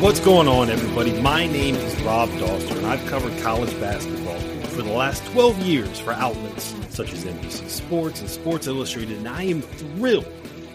What's going on, everybody? My name is Rob Dauster, and I've covered college basketball for the last 12 years for outlets such as NBC Sports and Sports Illustrated, and I am thrilled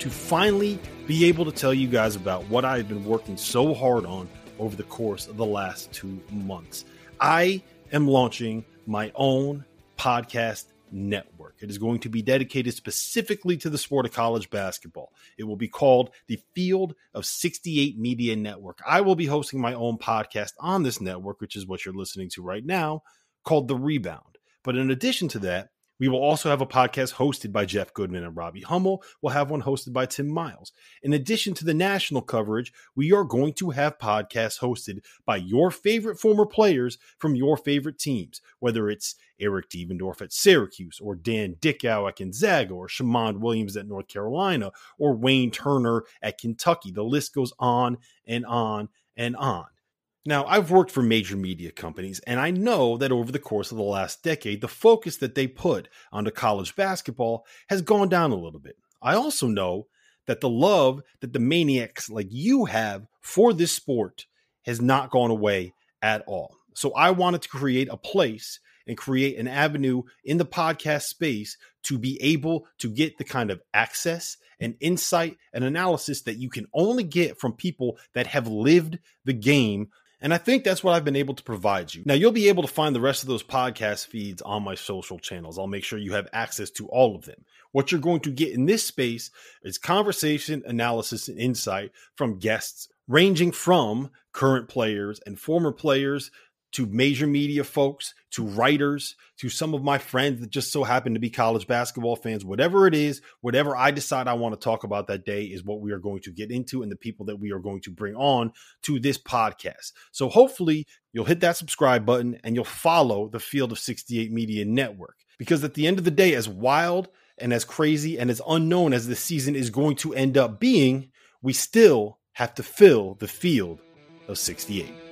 to finally be able to tell you guys about what I've been working so hard on over the course of the last two months. I am launching my own podcast network. It is going to be dedicated specifically to the sport of college basketball. It will be called the Field of 68 Media Network. I will be hosting my own podcast on this network, which is what you're listening to right now, called The Rebound. But in addition to that, we will also have a podcast hosted by Jeff Goodman and Robbie Hummel. We'll have one hosted by Tim Miles. In addition to the national coverage, we are going to have podcasts hosted by your favorite former players from your favorite teams, whether it's Eric Devendorf at Syracuse, or Dan Dickau at Gonzaga, or Shammond Williams at North Carolina, or Wayne Turner at Kentucky. The list goes on and on and on. Now, I've worked for major media companies, and I know that over the course of the last decade, the focus that they put onto college basketball has gone down a little bit. I also know that the love that the maniacs like you have for this sport has not gone away at all. So I wanted to create a place and create an avenue in the podcast space to be able to get the kind of access and insight and analysis that you can only get from people that have lived the game and I think that's what I've been able to provide you. Now, you'll be able to find the rest of those podcast feeds on my social channels. I'll make sure you have access to all of them. What you're going to get in this space is conversation, analysis, and insight from guests ranging from current players and former players to major media folks, to writers, to some of my friends that just so happen to be college basketball fans. Whatever it is, whatever I decide I want to talk about that day is what we are going to get into and the people that we are going to bring on to this podcast. So hopefully you'll hit that subscribe button and you'll follow the Field of 68 Media Network. Because at the end of the day, as wild and as crazy and as unknown as this season is going to end up being, we still have to fill the field of 68.